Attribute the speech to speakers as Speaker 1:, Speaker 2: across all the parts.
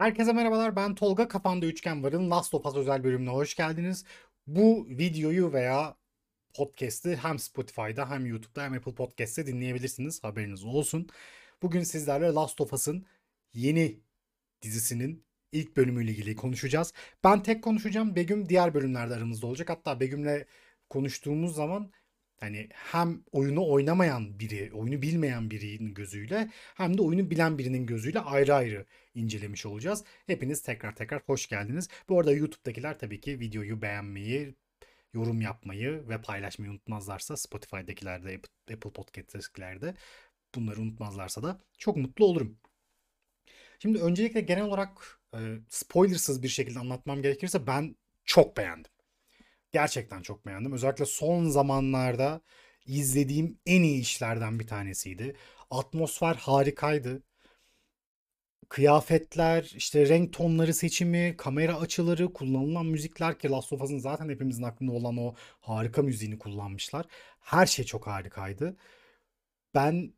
Speaker 1: Herkese merhabalar. Ben Tolga. Kafamda Üçgen Var'ın Last of Us özel bölümüne hoş geldiniz. Bu videoyu veya podcast'i hem Spotify'da hem YouTube'da hem Apple Podcast'te dinleyebilirsiniz. Haberiniz olsun. Bugün sizlerle Last of Us'ın yeni dizisinin ilk bölümüyle ilgili konuşacağız. Ben tek konuşacağım. Begüm diğer bölümlerde aramızda olacak. Hatta Begüm'le konuştuğumuz zaman hani hem oyunu oynamayan biri, oyunu bilmeyen birinin gözüyle hem de oyunu bilen birinin gözüyle ayrı ayrı incelemiş olacağız. Hepiniz tekrar tekrar hoş geldiniz. Bu arada YouTube'dakiler tabii ki videoyu beğenmeyi, yorum yapmayı ve paylaşmayı unutmazlarsa Spotify'dakilerde, Apple Podcast'takilerde bunları unutmazlarsa da çok mutlu olurum. Şimdi öncelikle genel olarak spoilersız bir şekilde anlatmam gerekirse ben çok beğendim. Gerçekten çok beğendim. Özellikle son zamanlarda izlediğim en iyi işlerden bir tanesiydi. Atmosfer harikaydı. Kıyafetler, işte renk tonları seçimi, kamera açıları, kullanılan müzikler ki Last of Us'ın zaten hepimizin aklında olan o harika müziğini kullanmışlar. Her şey çok harikaydı. Ben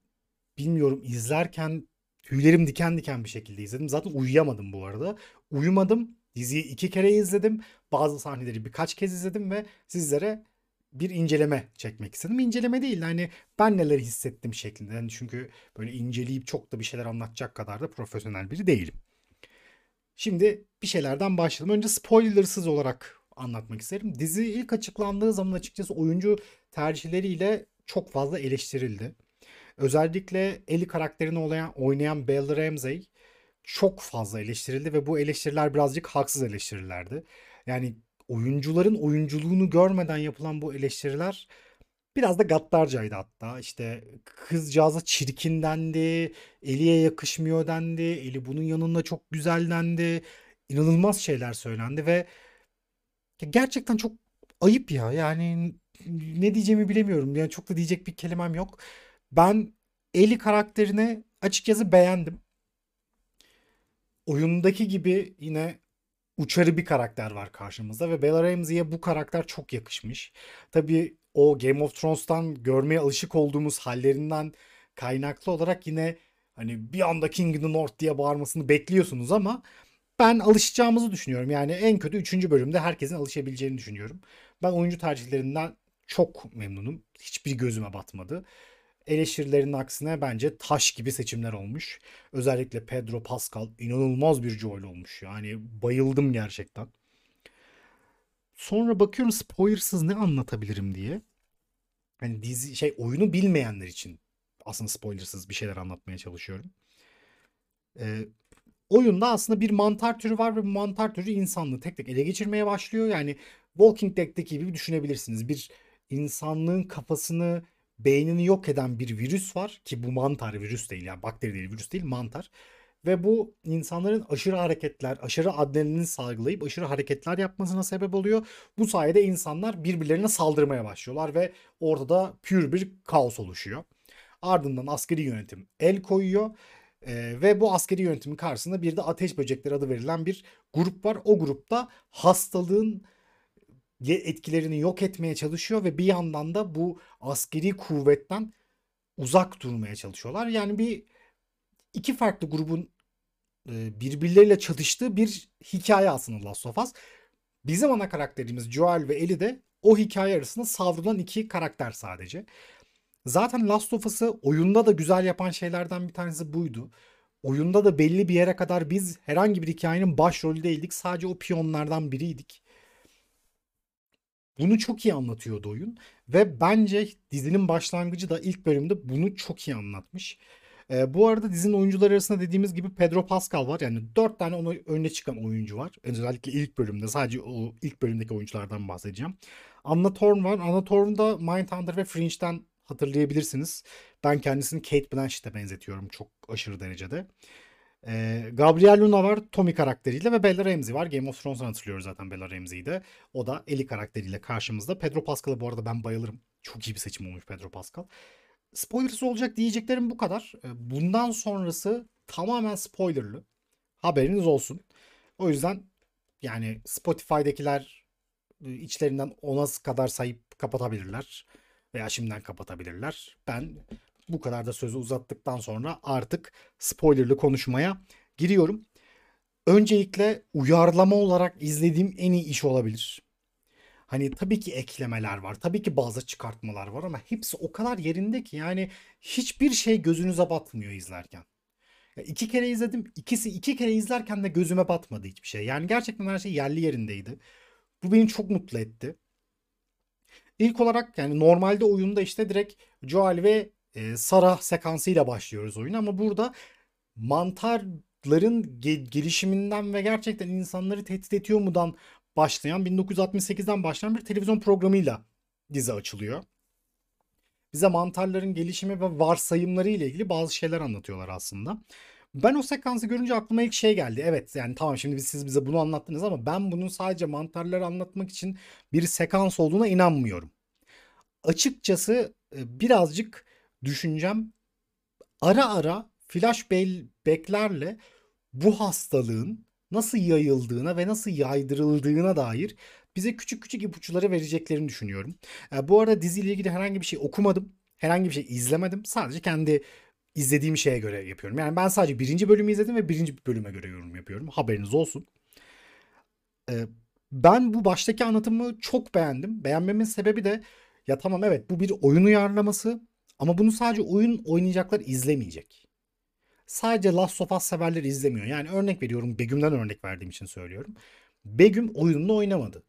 Speaker 1: bilmiyorum izlerken tüylerim diken diken bir şekilde izledim. Zaten uyuyamadım bu arada. Uyumadım. Diziyi iki kere izledim. Bazı sahneleri birkaç kez izledim ve sizlere bir inceleme çekmek istedim. İnceleme değil hani ben neler hissettim şeklinde. Yani çünkü böyle inceleyip çok da bir şeyler anlatacak kadar da profesyonel biri değilim. Şimdi bir şeylerden başlayalım. Önce spoilersız olarak anlatmak isterim. Dizi ilk açıklandığı zaman açıkçası oyuncu tercihleriyle çok fazla eleştirildi. Özellikle Ellie karakterini oynayan, oynayan Bella Ramsey çok fazla eleştirildi ve bu eleştiriler birazcık haksız eleştirilerdi. Yani oyuncuların oyunculuğunu görmeden yapılan bu eleştiriler biraz da gaddarcaydı hatta. İşte kızcağıza çirkin dendi, Eli'ye yakışmıyor dendi, Eli bunun yanında çok güzel dendi. İnanılmaz şeyler söylendi ve gerçekten çok ayıp ya. Yani ne diyeceğimi bilemiyorum. Yani çok da diyecek bir kelimem yok. Ben Eli karakterini açıkçası beğendim. Oyundaki gibi yine uçarı bir karakter var karşımızda ve Bella Ramsey'e bu karakter çok yakışmış. Tabii o Game of Thrones'tan görmeye alışık olduğumuz hallerinden kaynaklı olarak yine hani bir anda King in the North diye bağırmasını bekliyorsunuz ama ben alışacağımızı düşünüyorum. Yani en kötü 3. bölümde herkesin alışabileceğini düşünüyorum. Ben oyuncu tercihlerinden çok memnunum. Hiçbir gözüme batmadı eleştirilerin aksine bence taş gibi seçimler olmuş. Özellikle Pedro Pascal inanılmaz bir Joel olmuş. Yani bayıldım gerçekten. Sonra bakıyorum spoilersız ne anlatabilirim diye. Hani dizi şey oyunu bilmeyenler için aslında spoilersız bir şeyler anlatmaya çalışıyorum. Ee, oyunda aslında bir mantar türü var ve bu mantar türü insanlığı tek tek ele geçirmeye başlıyor. Yani Walking Dead'deki gibi düşünebilirsiniz. Bir insanlığın kafasını beynini yok eden bir virüs var ki bu mantar virüs değil yani bakteri değil virüs değil mantar. Ve bu insanların aşırı hareketler, aşırı adrenalin salgılayıp aşırı hareketler yapmasına sebep oluyor. Bu sayede insanlar birbirlerine saldırmaya başlıyorlar ve ortada pür bir kaos oluşuyor. Ardından askeri yönetim el koyuyor. Ee, ve bu askeri yönetimin karşısında bir de ateş böcekleri adı verilen bir grup var. O grupta hastalığın etkilerini yok etmeye çalışıyor ve bir yandan da bu askeri kuvvetten uzak durmaya çalışıyorlar. Yani bir iki farklı grubun birbirleriyle çatıştığı bir hikaye aslında Last of Us. Bizim ana karakterimiz Joel ve Ellie de o hikaye arasında savrulan iki karakter sadece. Zaten Last of Us'ı oyunda da güzel yapan şeylerden bir tanesi buydu. Oyunda da belli bir yere kadar biz herhangi bir hikayenin başrolü değildik. Sadece o piyonlardan biriydik. Bunu çok iyi anlatıyordu oyun ve bence dizinin başlangıcı da ilk bölümde bunu çok iyi anlatmış. Ee, bu arada dizinin oyuncuları arasında dediğimiz gibi Pedro Pascal var. Yani dört tane ona önüne çıkan oyuncu var. Özellikle ilk bölümde sadece o ilk bölümdeki oyunculardan bahsedeceğim. Anna Thorne var. Anna Thorne da Mindhunter ve Fringe'den hatırlayabilirsiniz. Ben kendisini Kate Blanchett'e benzetiyorum çok aşırı derecede. E, Gabriel Luna var Tommy karakteriyle ve Bella Ramsey var. Game of Thrones'tan hatırlıyoruz zaten Bella Ramsey'i de. O da Ellie karakteriyle karşımızda. Pedro Pascal'a bu arada ben bayılırım. Çok iyi bir seçim olmuş Pedro Pascal. Spoiler'sı olacak diyeceklerim bu kadar. Bundan sonrası tamamen spoilerlı. Haberiniz olsun. O yüzden yani Spotify'dakiler içlerinden ona kadar sayıp kapatabilirler. Veya şimdiden kapatabilirler. Ben bu kadar da sözü uzattıktan sonra artık spoilerlı konuşmaya giriyorum. öncelikle uyarlama olarak izlediğim en iyi iş olabilir. Hani tabii ki eklemeler var. Tabii ki bazı çıkartmalar var ama hepsi o kadar yerinde ki yani hiçbir şey gözünüze batmıyor izlerken. Ya iki kere izledim. İkisi iki kere izlerken de gözüme batmadı hiçbir şey. Yani gerçekten her şey yerli yerindeydi. Bu beni çok mutlu etti. İlk olarak yani normalde oyunda işte direkt Joel ve e, Sarah sekansıyla başlıyoruz oyun ama burada mantarların ge- gelişiminden ve gerçekten insanları tehdit ediyor mudan başlayan 1968'den başlayan bir televizyon programıyla dizi açılıyor. Bize mantarların gelişimi ve varsayımları ile ilgili bazı şeyler anlatıyorlar aslında. Ben o sekansı görünce aklıma ilk şey geldi. Evet yani tamam şimdi siz bize bunu anlattınız ama ben bunun sadece mantarları anlatmak için bir sekans olduğuna inanmıyorum. Açıkçası birazcık düşüncem ara ara flashbacklerle bu hastalığın nasıl yayıldığına ve nasıl yaydırıldığına dair bize küçük küçük ipuçları vereceklerini düşünüyorum. E, bu arada diziyle ilgili herhangi bir şey okumadım. Herhangi bir şey izlemedim. Sadece kendi izlediğim şeye göre yapıyorum. Yani ben sadece birinci bölümü izledim ve birinci bölüme göre yorum yapıyorum. Haberiniz olsun. E, ben bu baştaki anlatımı çok beğendim. Beğenmemin sebebi de ya tamam evet bu bir oyun uyarlaması ama bunu sadece oyun oynayacaklar izlemeyecek. Sadece Last of Us severler izlemiyor. Yani örnek veriyorum Begüm'den örnek verdiğim için söylüyorum. Begüm oyununu oynamadı.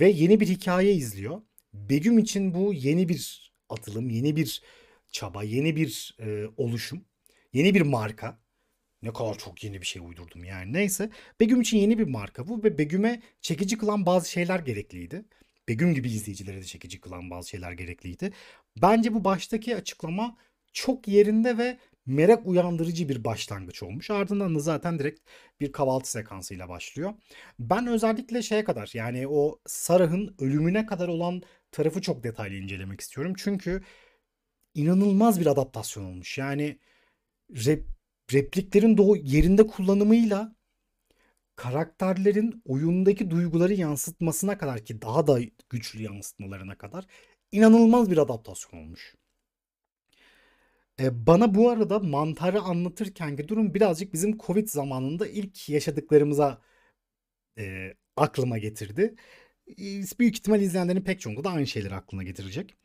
Speaker 1: Ve yeni bir hikaye izliyor. Begüm için bu yeni bir atılım, yeni bir çaba, yeni bir e, oluşum, yeni bir marka. Ne kadar çok yeni bir şey uydurdum yani. Neyse. Begüm için yeni bir marka bu ve Begüm'e çekici kılan bazı şeyler gerekliydi. Begüm gibi izleyicilere de çekici kılan bazı şeyler gerekliydi. Bence bu baştaki açıklama çok yerinde ve merak uyandırıcı bir başlangıç olmuş. Ardından da zaten direkt bir kahvaltı sekansıyla başlıyor. Ben özellikle şeye kadar yani o Sarah'ın ölümüne kadar olan tarafı çok detaylı incelemek istiyorum. Çünkü inanılmaz bir adaptasyon olmuş. Yani rep, repliklerin doğu yerinde kullanımıyla karakterlerin oyundaki duyguları yansıtmasına kadar ki daha da güçlü yansıtmalarına kadar inanılmaz bir adaptasyon olmuş. E, bana bu arada mantarı anlatırkenki durum birazcık bizim Covid zamanında ilk yaşadıklarımıza e, aklıma getirdi. E, büyük ihtimal izleyenlerin pek çoğunda da aynı şeyleri aklına getirecek.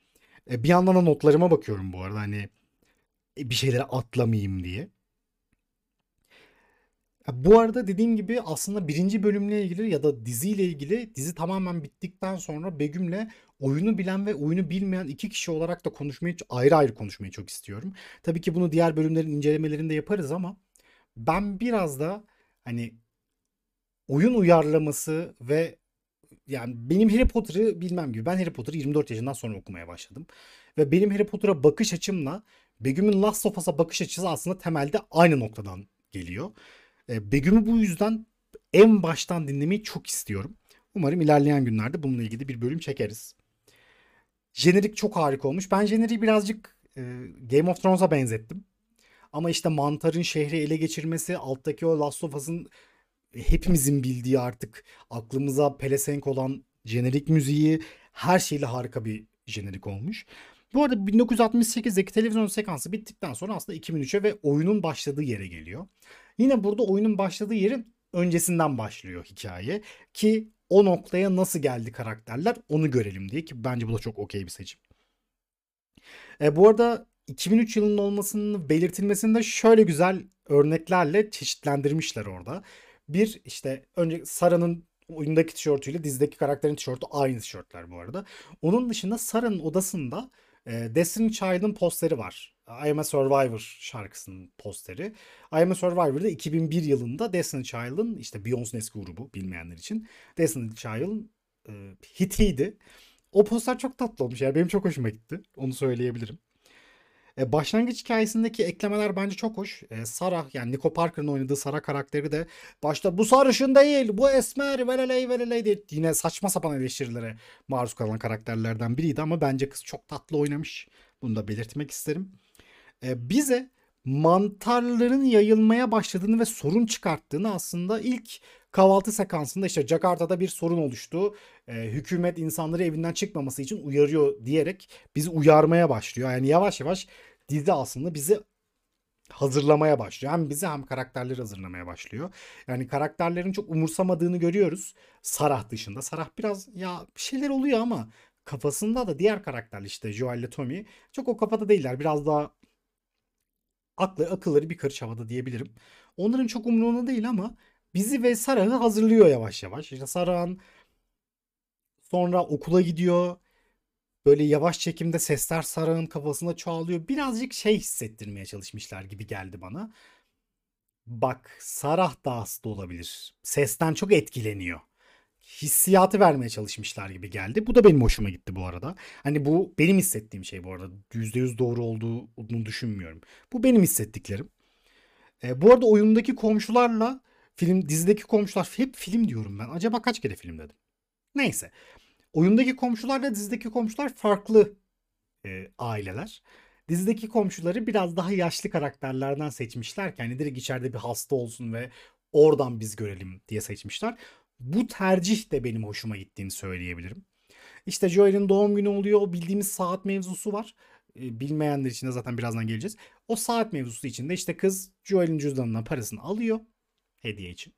Speaker 1: E, bir yandan da notlarıma bakıyorum bu arada hani bir şeyleri atlamayayım diye. Bu arada dediğim gibi aslında birinci bölümle ilgili ya da diziyle ilgili dizi tamamen bittikten sonra Begüm'le oyunu bilen ve oyunu bilmeyen iki kişi olarak da konuşmayı ayrı ayrı konuşmayı çok istiyorum. Tabii ki bunu diğer bölümlerin incelemelerinde yaparız ama ben biraz da hani oyun uyarlaması ve yani benim Harry Potter'ı bilmem gibi. Ben Harry Potter'ı 24 yaşından sonra okumaya başladım. Ve benim Harry Potter'a bakış açımla Begüm'ün Last of Us'a bakış açısı aslında temelde aynı noktadan geliyor. E, Begüm'ü bu yüzden en baştan dinlemeyi çok istiyorum. Umarım ilerleyen günlerde bununla ilgili bir bölüm çekeriz. Jenerik çok harika olmuş. Ben jeneriği birazcık e, Game of Thrones'a benzettim. Ama işte mantarın şehri ele geçirmesi, alttaki o Last of Us'ın hepimizin bildiği artık aklımıza pelesenk olan jenerik müziği her şeyle harika bir jenerik olmuş. Bu arada 1968'deki televizyon sekansı bittikten sonra aslında 2003'e ve oyunun başladığı yere geliyor. Yine burada oyunun başladığı yerin öncesinden başlıyor hikaye ki o noktaya nasıl geldi karakterler onu görelim diye ki bence bu da çok okey bir seçim. E, bu arada 2003 yılının olmasının belirtilmesinde şöyle güzel örneklerle çeşitlendirmişler orada. Bir işte önce Sara'nın oyundaki tişörtüyle dizideki karakterin tişörtü aynı tişörtler bu arada. Onun dışında Sara'nın odasında e, Destiny Child'ın posteri var. I Am A Survivor şarkısının posteri. I Am A Survivor'da 2001 yılında Destiny Child'ın işte Beyoncé'nin eski grubu bilmeyenler için Destiny Child'ın e, hitiydi. O poster çok tatlı olmuş yani benim çok hoşuma gitti. Onu söyleyebilirim. E, başlangıç hikayesindeki eklemeler bence çok hoş. E, Sarah yani Nico Parker'ın oynadığı Sarah karakteri de başta bu sarışın değil bu esmer veleley veleley diye yine saçma sapan eleştirilere maruz kalan karakterlerden biriydi ama bence kız çok tatlı oynamış. Bunu da belirtmek isterim. E, bize mantarların yayılmaya başladığını ve sorun çıkarttığını aslında ilk kahvaltı sekansında işte Jakarta'da bir sorun oluştu. E, hükümet insanları evinden çıkmaması için uyarıyor diyerek bizi uyarmaya başlıyor. Yani yavaş yavaş dizi aslında bizi hazırlamaya başlıyor. Hem bizi hem karakterleri hazırlamaya başlıyor. Yani karakterlerin çok umursamadığını görüyoruz. Sarah dışında. Sarah biraz ya bir şeyler oluyor ama kafasında da diğer karakterler işte Joel ile Tommy çok o kafada değiller. Biraz daha aklı akılları bir karış havada diyebilirim. Onların çok umurunda değil ama bizi ve Sarah'ı hazırlıyor yavaş yavaş. İşte Sarah'ın sonra okula gidiyor. Böyle yavaş çekimde sesler Sarah'ın kafasında çoğalıyor. Birazcık şey hissettirmeye çalışmışlar gibi geldi bana. Bak Sarah da hasta olabilir. Sesten çok etkileniyor. Hissiyatı vermeye çalışmışlar gibi geldi. Bu da benim hoşuma gitti bu arada. Hani bu benim hissettiğim şey bu arada. %100 doğru olduğunu düşünmüyorum. Bu benim hissettiklerim. E, bu arada oyundaki komşularla film dizideki komşular hep film diyorum ben. Acaba kaç kere film dedim? Neyse. Oyundaki komşularla dizideki komşular farklı e, aileler. Dizideki komşuları biraz daha yaşlı karakterlerden seçmişler ki hani direkt içeride bir hasta olsun ve oradan biz görelim diye seçmişler. Bu tercih de benim hoşuma gittiğini söyleyebilirim. İşte Joel'in doğum günü oluyor. O bildiğimiz saat mevzusu var. E, bilmeyenler için de zaten birazdan geleceğiz. O saat mevzusu içinde işte kız Joel'in cüzdanından parasını alıyor hediye için.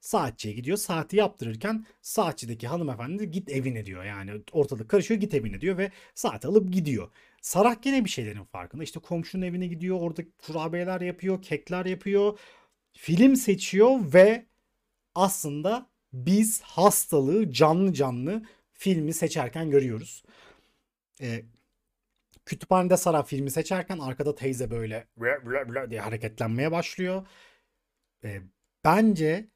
Speaker 1: Saatçiye gidiyor. Saati yaptırırken saatçideki hanımefendi git evine diyor. Yani ortalık karışıyor git evine diyor ve saat alıp gidiyor. Sarah gene bir şeylerin farkında. İşte komşunun evine gidiyor. Orada kurabiyeler yapıyor. Kekler yapıyor. Film seçiyor ve aslında biz hastalığı canlı canlı filmi seçerken görüyoruz. Ee, kütüphanede Sarah filmi seçerken arkada teyze böyle diye hareketlenmeye başlıyor. Ee, bence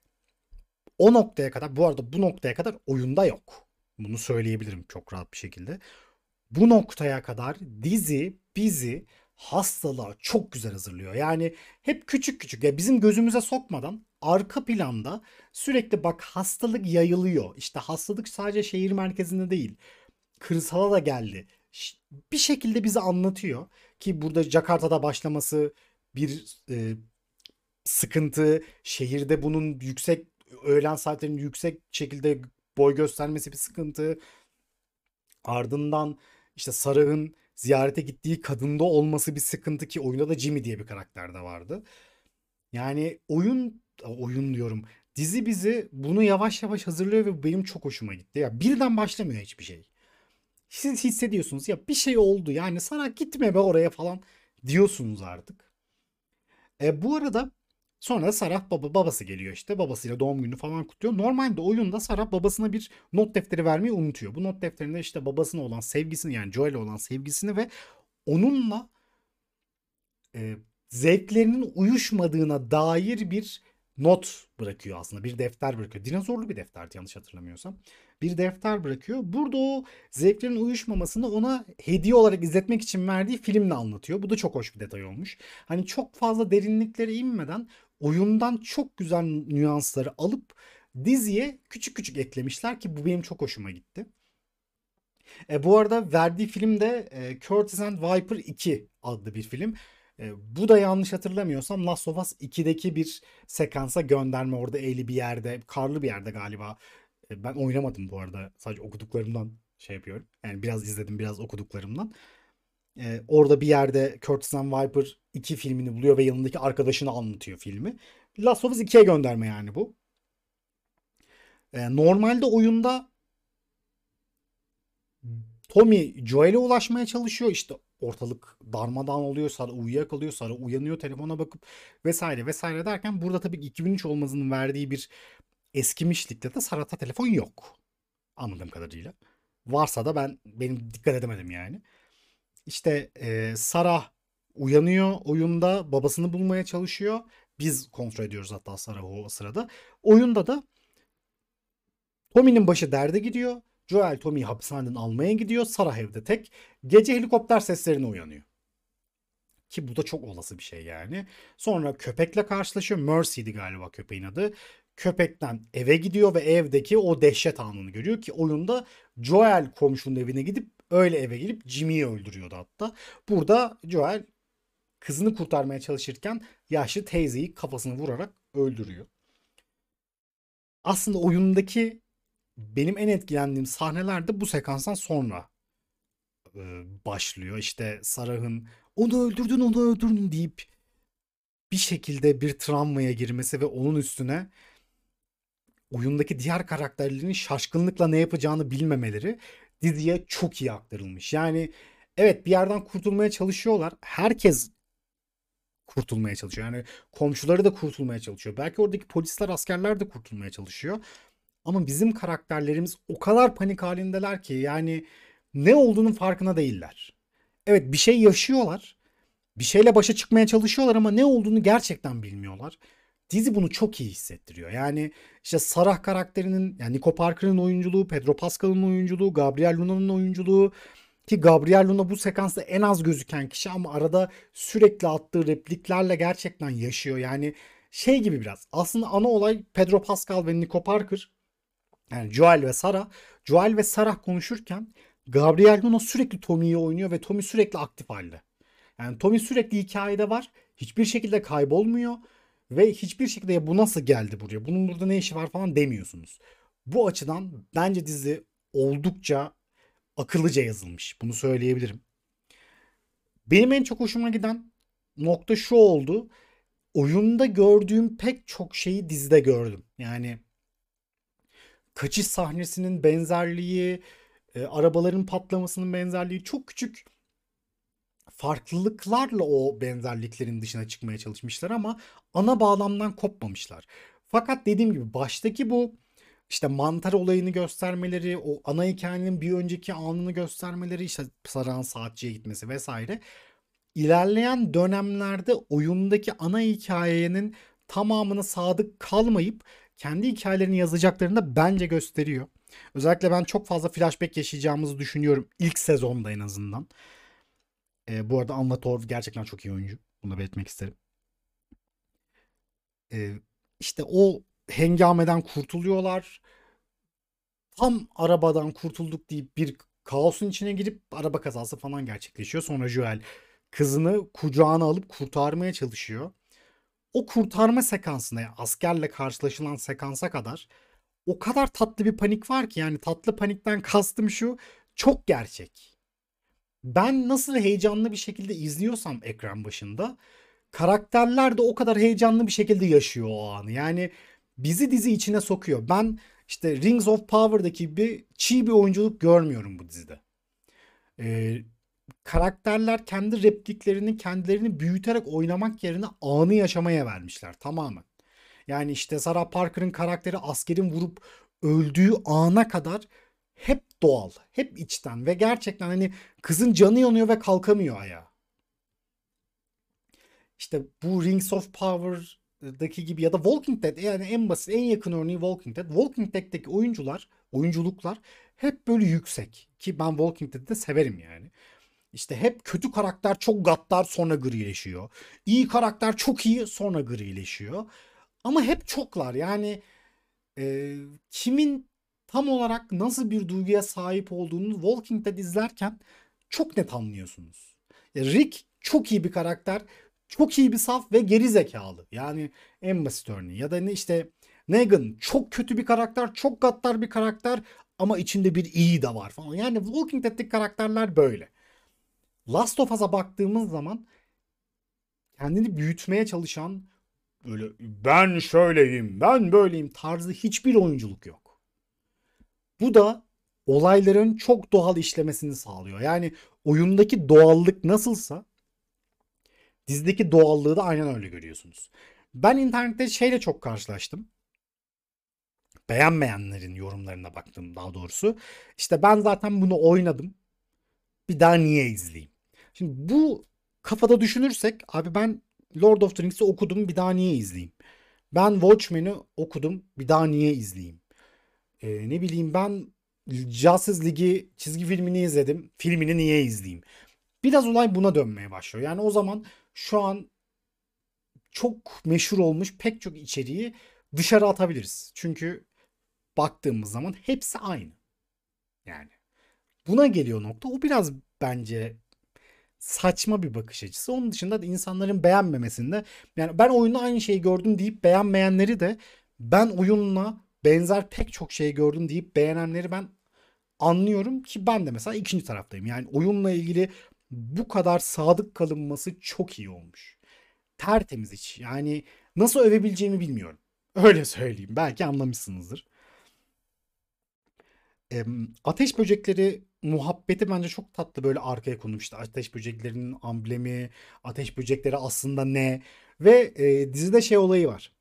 Speaker 1: o noktaya kadar bu arada bu noktaya kadar oyunda yok. Bunu söyleyebilirim çok rahat bir şekilde. Bu noktaya kadar dizi bizi hastalığa çok güzel hazırlıyor. Yani hep küçük küçük ya bizim gözümüze sokmadan arka planda sürekli bak hastalık yayılıyor. İşte hastalık sadece şehir merkezinde değil. Kırsala da geldi. Bir şekilde bize anlatıyor ki burada Jakarta'da başlaması bir e, sıkıntı, şehirde bunun yüksek öğlen saatlerinin yüksek şekilde boy göstermesi bir sıkıntı. Ardından işte Sarah'ın ziyarete gittiği kadında olması bir sıkıntı ki oyunda da Jimmy diye bir karakter de vardı. Yani oyun oyun diyorum. Dizi bizi bunu yavaş yavaş hazırlıyor ve benim çok hoşuma gitti. Ya birden başlamıyor hiçbir şey. Siz hissediyorsunuz ya bir şey oldu yani sana gitme be oraya falan diyorsunuz artık. E, bu arada Sonra Sarah baba babası geliyor işte. Babasıyla doğum günü falan kutluyor. Normalde oyunda Sarah babasına bir not defteri vermeyi unutuyor. Bu not defterinde işte babasına olan sevgisini yani Joel'e olan sevgisini ve onunla e, zevklerinin uyuşmadığına dair bir not bırakıyor aslında. Bir defter bırakıyor. Dinozorlu bir defterdi yanlış hatırlamıyorsam. Bir defter bırakıyor. Burada o zevklerin uyuşmamasını ona hediye olarak izletmek için verdiği filmle anlatıyor. Bu da çok hoş bir detay olmuş. Hani çok fazla derinliklere inmeden oyundan çok güzel nüansları alıp diziye küçük küçük eklemişler ki bu benim çok hoşuma gitti. E, bu arada verdiği film de e, Curtis and Viper 2 adlı bir film. E, bu da yanlış hatırlamıyorsam Last of Us 2'deki bir sekansa gönderme orada eğli bir yerde, karlı bir yerde galiba. Ben oynamadım bu arada. Sadece okuduklarımdan şey yapıyorum. Yani biraz izledim, biraz okuduklarımdan. E, orada bir yerde Curtis Viper 2 filmini buluyor ve yanındaki arkadaşını anlatıyor filmi. Last of Us 2'ye gönderme yani bu. E, normalde oyunda Tommy Joel'e ulaşmaya çalışıyor. İşte ortalık darmadağın oluyor. Sarı uyuyakalıyor. Sarı uyanıyor telefona bakıp vesaire vesaire derken burada tabii 2003 olmasının verdiği bir eskimişlikte de Sarah'ta telefon yok. Anladığım kadarıyla. Varsa da ben benim dikkat edemedim yani. İşte e, Sarah uyanıyor oyunda babasını bulmaya çalışıyor. Biz kontrol ediyoruz hatta Sarah'ı o sırada. Oyunda da Tommy'nin başı derde gidiyor. Joel Tommy'yi hapishaneden almaya gidiyor. Sarah evde tek. Gece helikopter seslerine uyanıyor. Ki bu da çok olası bir şey yani. Sonra köpekle karşılaşıyor. Mercy'di galiba köpeğin adı. Köpekten eve gidiyor ve evdeki o dehşet anını görüyor ki oyunda Joel komşunun evine gidip öyle eve gelip Jimmy'yi öldürüyordu hatta. Burada Joel kızını kurtarmaya çalışırken yaşlı teyzeyi kafasını vurarak öldürüyor. Aslında oyundaki benim en etkilendiğim sahneler de bu sekanstan sonra e, başlıyor. İşte Sarah'ın onu öldürdün onu öldürdün deyip bir şekilde bir travmaya girmesi ve onun üstüne oyundaki diğer karakterlerin şaşkınlıkla ne yapacağını bilmemeleri diziye çok iyi aktarılmış. Yani evet bir yerden kurtulmaya çalışıyorlar. Herkes kurtulmaya çalışıyor. Yani komşuları da kurtulmaya çalışıyor. Belki oradaki polisler, askerler de kurtulmaya çalışıyor. Ama bizim karakterlerimiz o kadar panik halindeler ki yani ne olduğunun farkına değiller. Evet bir şey yaşıyorlar. Bir şeyle başa çıkmaya çalışıyorlar ama ne olduğunu gerçekten bilmiyorlar. Dizi bunu çok iyi hissettiriyor. Yani işte Sarah karakterinin yani Nico Parker'ın oyunculuğu, Pedro Pascal'ın oyunculuğu, Gabriel Luna'nın oyunculuğu ki Gabriel Luna bu sekansta en az gözüken kişi ama arada sürekli attığı repliklerle gerçekten yaşıyor. Yani şey gibi biraz. Aslında ana olay Pedro Pascal ve Nico Parker. Yani Joel ve Sarah. Joel ve Sarah konuşurken Gabriel Luna sürekli Tommy'yi oynuyor ve Tommy sürekli aktif halde. Yani Tommy sürekli hikayede var. Hiçbir şekilde kaybolmuyor. Ve hiçbir şekilde ya bu nasıl geldi buraya? Bunun burada ne işi var falan demiyorsunuz. Bu açıdan bence dizi oldukça akıllıca yazılmış. Bunu söyleyebilirim. Benim en çok hoşuma giden nokta şu oldu. Oyunda gördüğüm pek çok şeyi dizide gördüm. Yani kaçış sahnesinin benzerliği, e, arabaların patlamasının benzerliği çok küçük farklılıklarla o benzerliklerin dışına çıkmaya çalışmışlar ama ana bağlamdan kopmamışlar. Fakat dediğim gibi baştaki bu işte mantar olayını göstermeleri, o ana hikayenin bir önceki anını göstermeleri, işte Saran saatçiye gitmesi vesaire. İlerleyen dönemlerde oyundaki ana hikayenin tamamını sadık kalmayıp kendi hikayelerini yazacaklarını da bence gösteriyor. Özellikle ben çok fazla flashback yaşayacağımızı düşünüyorum ilk sezonda en azından. E, bu arada Anna Torv gerçekten çok iyi oyuncu. Bunu da belirtmek isterim. E, işte o hengameden kurtuluyorlar. Tam arabadan kurtulduk deyip bir kaosun içine girip araba kazası falan gerçekleşiyor. Sonra Joel kızını kucağına alıp kurtarmaya çalışıyor. O kurtarma sekansına askerle karşılaşılan sekansa kadar o kadar tatlı bir panik var ki yani tatlı panikten kastım şu çok gerçek. Ben nasıl heyecanlı bir şekilde izliyorsam ekran başında karakterler de o kadar heyecanlı bir şekilde yaşıyor o anı. Yani bizi dizi içine sokuyor. Ben işte Rings of Power'daki bir çiğ bir oyunculuk görmüyorum bu dizide. Ee, karakterler kendi repliklerini kendilerini büyüterek oynamak yerine anı yaşamaya vermişler tamamen. Yani işte Sarah Parker'ın karakteri askerin vurup öldüğü ana kadar hep doğal, hep içten ve gerçekten hani kızın canı yanıyor ve kalkamıyor ayağa. İşte bu Rings of Power'daki gibi ya da Walking Dead yani en basit en yakın örneği Walking Dead. Walking Dead'deki oyuncular, oyunculuklar hep böyle yüksek ki ben Walking Dead'i de severim yani. İşte hep kötü karakter çok gaddar sonra grileşiyor. İyi karakter çok iyi sonra grileşiyor. Ama hep çoklar yani e, kimin tam olarak nasıl bir duyguya sahip olduğunu Walking Dead izlerken çok net anlıyorsunuz. Rick çok iyi bir karakter, çok iyi bir saf ve geri zekalı. Yani en basit örneği. Ya da ne işte Negan çok kötü bir karakter, çok gaddar bir karakter ama içinde bir iyi de var falan. Yani Walking Dead'teki karakterler böyle. Last of Us'a baktığımız zaman kendini büyütmeye çalışan böyle ben şöyleyim, ben böyleyim tarzı hiçbir oyunculuk yok. Bu da olayların çok doğal işlemesini sağlıyor. Yani oyundaki doğallık nasılsa dizideki doğallığı da aynen öyle görüyorsunuz. Ben internette şeyle çok karşılaştım. Beğenmeyenlerin yorumlarına baktım daha doğrusu. İşte ben zaten bunu oynadım. Bir daha niye izleyeyim? Şimdi bu kafada düşünürsek abi ben Lord of the Rings'i okudum bir daha niye izleyeyim? Ben Watchmen'i okudum bir daha niye izleyeyim? Ee, ne bileyim ben Justice League'i çizgi filmini izledim. Filmini niye izleyeyim? Biraz olay buna dönmeye başlıyor. Yani o zaman şu an çok meşhur olmuş pek çok içeriği dışarı atabiliriz. Çünkü baktığımız zaman hepsi aynı. Yani buna geliyor nokta. O biraz bence saçma bir bakış açısı. Onun dışında da insanların beğenmemesinde yani ben oyunda aynı şeyi gördüm deyip beğenmeyenleri de ben oyunla benzer pek çok şey gördüm deyip beğenenleri ben anlıyorum ki ben de mesela ikinci taraftayım. Yani oyunla ilgili bu kadar sadık kalınması çok iyi olmuş. tertemiz iç. Yani nasıl övebileceğimi bilmiyorum. Öyle söyleyeyim. Belki anlamışsınızdır. Ateş böcekleri muhabbeti bence çok tatlı böyle arkaya konulmuştu. Ateş böceklerinin amblemi, ateş böcekleri aslında ne ve e, dizide şey olayı var.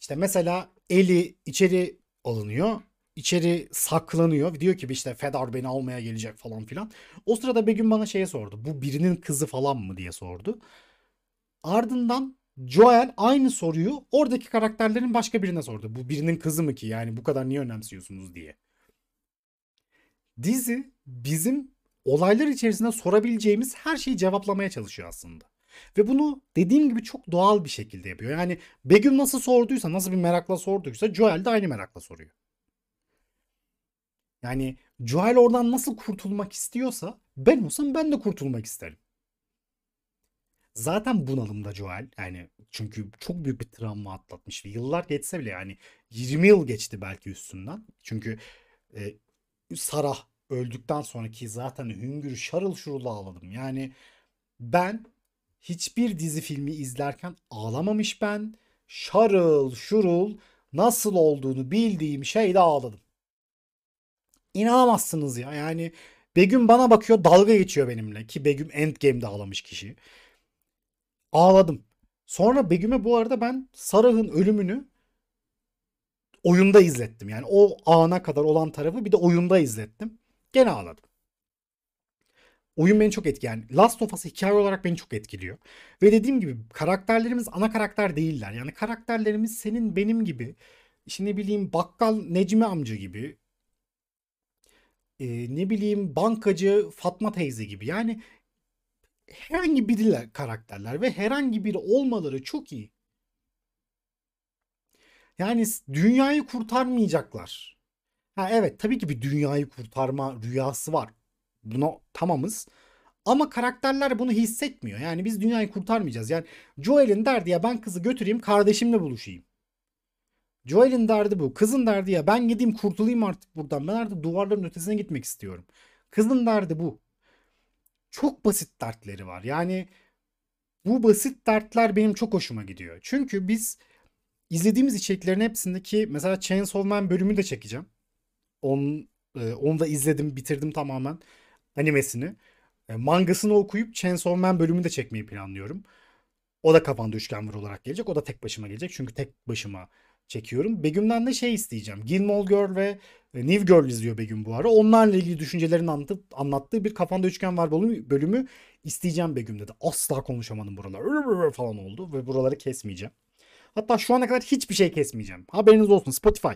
Speaker 1: İşte mesela Eli içeri alınıyor. içeri saklanıyor. Diyor ki işte Fedar beni almaya gelecek falan filan. O sırada Begüm bana şeye sordu. Bu birinin kızı falan mı diye sordu. Ardından Joel aynı soruyu oradaki karakterlerin başka birine sordu. Bu birinin kızı mı ki yani bu kadar niye önemsiyorsunuz diye. Dizi bizim olaylar içerisinde sorabileceğimiz her şeyi cevaplamaya çalışıyor aslında. Ve bunu dediğim gibi çok doğal bir şekilde yapıyor. Yani Begüm nasıl sorduysa, nasıl bir merakla sorduysa Joel de aynı merakla soruyor. Yani Joel oradan nasıl kurtulmak istiyorsa ben olsam ben de kurtulmak isterim. Zaten bunalımda Joel. Yani çünkü çok büyük bir travma atlatmış ve yıllar geçse bile yani 20 yıl geçti belki üstünden. Çünkü e, Sarah öldükten sonraki zaten hüngür şarıl şurul ağladım. Yani ben hiçbir dizi filmi izlerken ağlamamış ben. Şarıl şurul nasıl olduğunu bildiğim şeyde ağladım. İnanamazsınız ya. Yani Begüm bana bakıyor dalga geçiyor benimle. Ki Begüm Endgame'de ağlamış kişi. Ağladım. Sonra Begüm'e bu arada ben Sarah'ın ölümünü oyunda izlettim. Yani o ana kadar olan tarafı bir de oyunda izlettim. Gene ağladım. Oyun beni çok etkiliyor. Yani Last of Us hikaye olarak beni çok etkiliyor. Ve dediğim gibi karakterlerimiz ana karakter değiller. Yani karakterlerimiz senin benim gibi işte ne bileyim bakkal Necmi amca gibi e, ne bileyim bankacı Fatma teyze gibi. Yani herhangi biriyle karakterler ve herhangi biri olmaları çok iyi. Yani dünyayı kurtarmayacaklar. Ha evet tabii ki bir dünyayı kurtarma rüyası var. Buna tamamız. Ama karakterler bunu hissetmiyor. Yani biz dünyayı kurtarmayacağız. Yani Joel'in derdi ya ben kızı götüreyim kardeşimle buluşayım. Joel'in derdi bu. Kızın derdi ya ben gideyim kurtulayım artık buradan. Ben artık duvarların ötesine gitmek istiyorum. Kızın derdi bu. Çok basit dertleri var. Yani bu basit dertler benim çok hoşuma gidiyor. Çünkü biz izlediğimiz içeriklerin hepsindeki mesela Chainsaw Man bölümü de çekeceğim. Onu, e, onu da izledim, bitirdim tamamen animesini. E, mangasını okuyup Chainsaw Man bölümünü de çekmeyi planlıyorum. O da kafanda üçgen var olarak gelecek. O da tek başıma gelecek. Çünkü tek başıma çekiyorum. Begüm'den de şey isteyeceğim. Gilmore Girl ve e, New Girl izliyor Begüm bu ara. Onlarla ilgili düşüncelerini anlatıp, anlattığı bir kafanda üçgen var bölümü, bölümü isteyeceğim Begüm'de de. Asla konuşamadım buralar falan oldu ve buraları kesmeyeceğim. Hatta şu ana kadar hiçbir şey kesmeyeceğim. Haberiniz olsun. Spotify,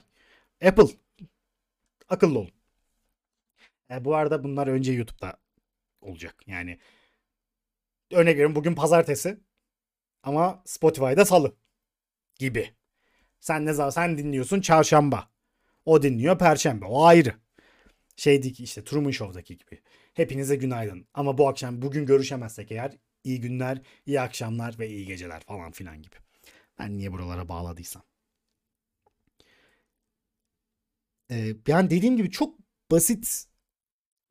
Speaker 1: Apple. Akıllı olun. E, bu arada bunlar önce YouTube'da olacak. Yani örnek veriyorum bugün pazartesi ama Spotify'da salı gibi. Sen ne zaman sen dinliyorsun çarşamba. O dinliyor perşembe. O ayrı. Şeydeki işte Truman Show'daki gibi. Hepinize günaydın. Ama bu akşam bugün görüşemezsek eğer iyi günler, iyi akşamlar ve iyi geceler falan filan gibi. Ben niye buralara bağladıysam. Ee, yani dediğim gibi çok basit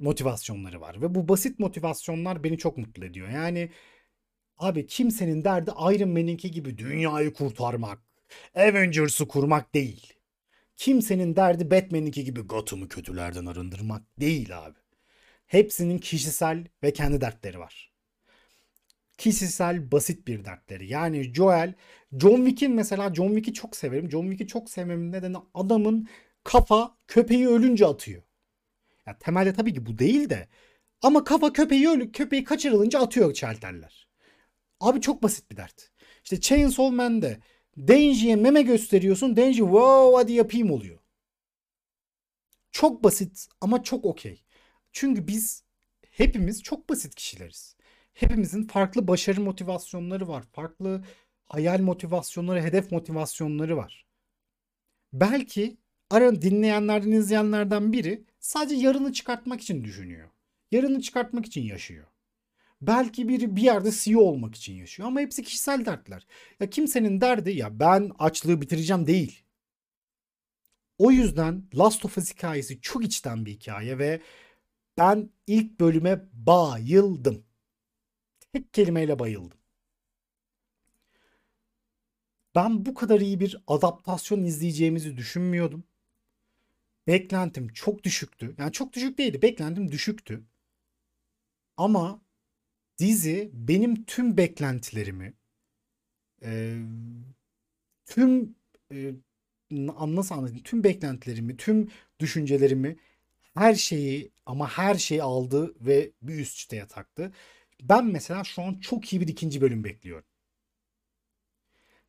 Speaker 1: motivasyonları var. Ve bu basit motivasyonlar beni çok mutlu ediyor. Yani abi kimsenin derdi Iron Man'inki gibi dünyayı kurtarmak, Avengers'ı kurmak değil. Kimsenin derdi Batman'inki gibi Gotham'ı kötülerden arındırmak değil abi. Hepsinin kişisel ve kendi dertleri var. Kişisel basit bir dertleri. Yani Joel, John Wick'in mesela John Wick'i çok severim. John Wick'i çok sevmemin nedeni adamın kafa köpeği ölünce atıyor. Ya temelde tabii ki bu değil de ama kafa köpeği ölü köpeği kaçırılınca atıyor çelterler. Abi çok basit bir dert. İşte Chainsaw Man'de Denji'ye meme gösteriyorsun. Denji wow hadi yapayım oluyor. Çok basit ama çok okey. Çünkü biz hepimiz çok basit kişileriz. Hepimizin farklı başarı motivasyonları var. Farklı hayal motivasyonları, hedef motivasyonları var. Belki aran dinleyenlerden, izleyenlerden biri sadece yarını çıkartmak için düşünüyor. Yarını çıkartmak için yaşıyor. Belki biri bir yerde CEO olmak için yaşıyor ama hepsi kişisel dertler. Ya kimsenin derdi ya ben açlığı bitireceğim değil. O yüzden Last of Us hikayesi çok içten bir hikaye ve ben ilk bölüme bayıldım. Tek kelimeyle bayıldım. Ben bu kadar iyi bir adaptasyon izleyeceğimizi düşünmüyordum. Beklentim çok düşüktü. Yani çok düşük değildi. Beklentim düşüktü. Ama dizi benim tüm beklentilerimi e, tüm e, nasıl anlatayım tüm beklentilerimi tüm düşüncelerimi her şeyi ama her şeyi aldı ve bir üst çıtaya taktı. Ben mesela şu an çok iyi bir ikinci bölüm bekliyorum.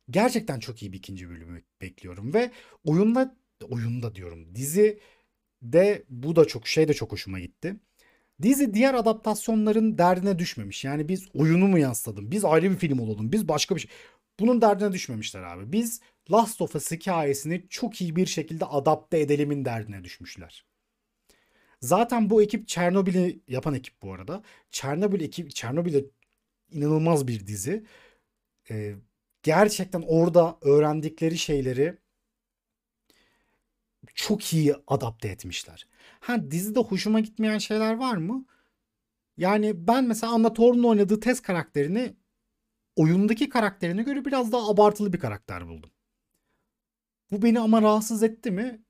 Speaker 1: Gerçekten çok iyi bir ikinci bölümü bekliyorum ve oyunda oyunda diyorum dizi de bu da çok şey de çok hoşuma gitti. Dizi diğer adaptasyonların derdine düşmemiş. Yani biz oyunu mu yansıtalım? Biz ayrı bir film olalım. Biz başka bir şey. Bunun derdine düşmemişler abi. Biz Last of Us hikayesini çok iyi bir şekilde adapte edelimin derdine düşmüşler. Zaten bu ekip Çernobil'i yapan ekip bu arada. Çernobil ekip Çernobil'e inanılmaz bir dizi. Ee, gerçekten orada öğrendikleri şeyleri çok iyi adapte etmişler. Ha dizide hoşuma gitmeyen şeyler var mı? Yani ben mesela Anna Torv'un oynadığı Tess karakterini oyundaki karakterine göre biraz daha abartılı bir karakter buldum. Bu beni ama rahatsız etti mi?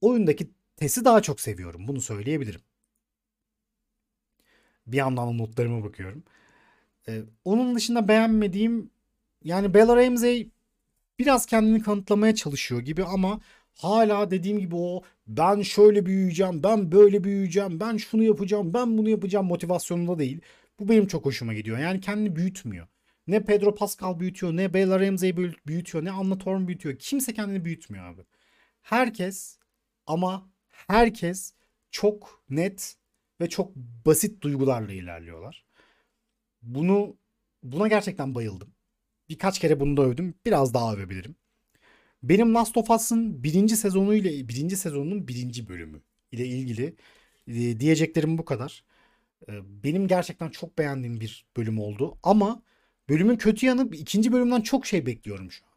Speaker 1: Oyundaki Tess'i daha çok seviyorum. Bunu söyleyebilirim. Bir yandan notlarıma bakıyorum. Ee, onun dışında beğenmediğim yani Bella Ramsey biraz kendini kanıtlamaya çalışıyor gibi ama hala dediğim gibi o ben şöyle büyüyeceğim, ben böyle büyüyeceğim, ben şunu yapacağım, ben bunu yapacağım motivasyonunda değil. Bu benim çok hoşuma gidiyor. Yani kendini büyütmüyor. Ne Pedro Pascal büyütüyor, ne Bella Ramsey büyütüyor, ne Anna Torv büyütüyor. Kimse kendini büyütmüyor abi. Herkes ama herkes çok net ve çok basit duygularla ilerliyorlar. Bunu buna gerçekten bayıldım. Birkaç kere bunu da övdüm. Biraz daha övebilirim. Benim Last of Us'ın birinci sezonu ile birinci sezonunun birinci bölümü ile ilgili e, diyeceklerim bu kadar. E, benim gerçekten çok beğendiğim bir bölüm oldu. Ama bölümün kötü yanı ikinci bölümden çok şey bekliyorum şu an.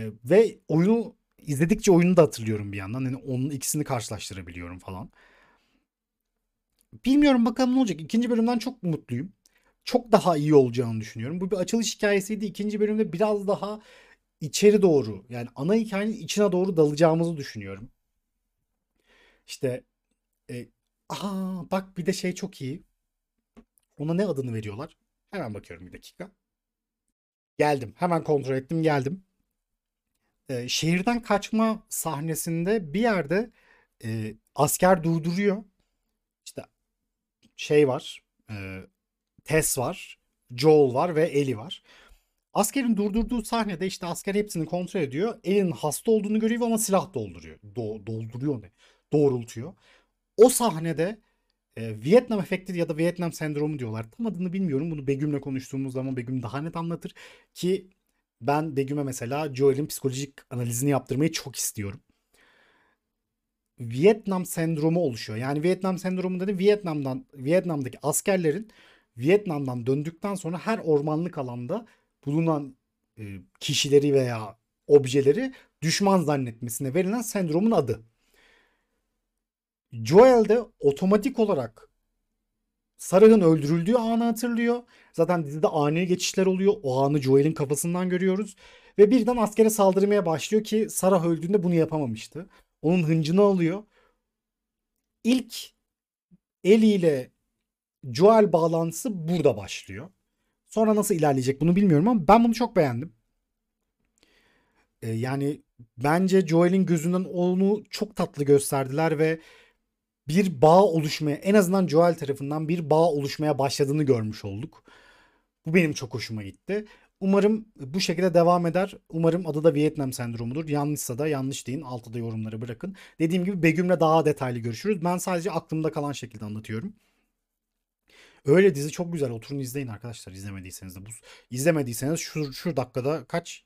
Speaker 1: E, ve oyunu izledikçe oyunu da hatırlıyorum bir yandan. Yani onun ikisini karşılaştırabiliyorum falan. Bilmiyorum bakalım ne olacak. İkinci bölümden çok mutluyum. Çok daha iyi olacağını düşünüyorum. Bu bir açılış hikayesiydi. İkinci bölümde biraz daha içeri doğru yani ana hikayenin içine doğru dalacağımızı düşünüyorum. İşte e, aha bak bir de şey çok iyi. Ona ne adını veriyorlar? Hemen bakıyorum bir dakika. Geldim. Hemen kontrol ettim geldim. E, şehirden kaçma sahnesinde bir yerde e, asker durduruyor. İşte şey var. E, Tess var. Joel var ve Ellie var. Askerin durdurduğu sahnede işte asker hepsini kontrol ediyor. Elin hasta olduğunu görüyor ama silah dolduruyor. Do dolduruyor ne? Doğrultuyor. O sahnede e, Vietnam efekti ya da Vietnam sendromu diyorlar. Tam adını bilmiyorum. Bunu Begüm'le konuştuğumuz zaman Begüm daha net anlatır. Ki ben Begüm'e mesela Joel'in psikolojik analizini yaptırmayı çok istiyorum. Vietnam sendromu oluşuyor. Yani Vietnam sendromu dedi Vietnam'dan Vietnam'daki askerlerin Vietnam'dan döndükten sonra her ormanlık alanda bulunan e, kişileri veya objeleri düşman zannetmesine verilen sendromun adı. Joel de otomatik olarak Sarah'ın öldürüldüğü anı hatırlıyor. Zaten dizide ani geçişler oluyor. O anı Joel'in kafasından görüyoruz. Ve birden askere saldırmaya başlıyor ki Sarah öldüğünde bunu yapamamıştı. Onun hıncını alıyor. İlk Ellie ile Joel bağlantısı burada başlıyor. Sonra nasıl ilerleyecek bunu bilmiyorum ama ben bunu çok beğendim. Ee, yani bence Joel'in gözünden onu çok tatlı gösterdiler ve bir bağ oluşmaya en azından Joel tarafından bir bağ oluşmaya başladığını görmüş olduk. Bu benim çok hoşuma gitti. Umarım bu şekilde devam eder. Umarım adı da Vietnam sendromudur. Yanlışsa da yanlış deyin. Altta yorumları bırakın. Dediğim gibi Begüm'le daha detaylı görüşürüz. Ben sadece aklımda kalan şekilde anlatıyorum. Öyle dizi çok güzel. Oturun izleyin arkadaşlar izlemediyseniz de. Bu, izlemediyseniz şu, şu dakikada kaç?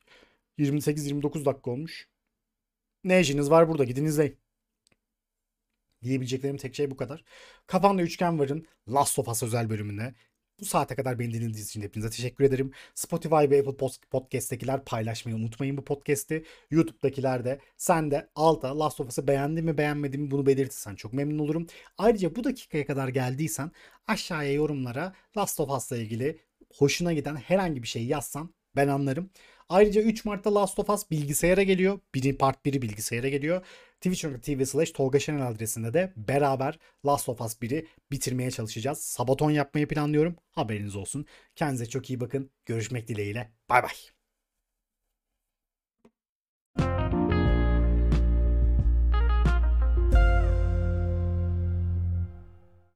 Speaker 1: 28-29 dakika olmuş. Ne işiniz var burada gidin izleyin. Diyebileceklerim tek şey bu kadar. Kafanda üçgen varın Last of Us özel bölümüne bu saate kadar beni dinlediğiniz için hepinize teşekkür ederim. Spotify ve Apple Podcast'tekiler paylaşmayı unutmayın bu podcast'i. YouTube'dakiler de sen de alta Last of Us'ı beğendin mi beğenmedin mi bunu belirtirsen çok memnun olurum. Ayrıca bu dakikaya kadar geldiysen aşağıya yorumlara Last of Us'la ilgili hoşuna giden herhangi bir şey yazsan Ben anlarım. Ayrıca 3 Mart'ta Last of Us bilgisayara geliyor. Biri part 1'i bilgisayara geliyor. Twitch.tv slash Tolga Şenel adresinde de beraber Last of Us 1'i bitirmeye çalışacağız. Sabaton yapmayı planlıyorum. Haberiniz olsun. Kendinize çok iyi bakın. Görüşmek dileğiyle. Bay bay.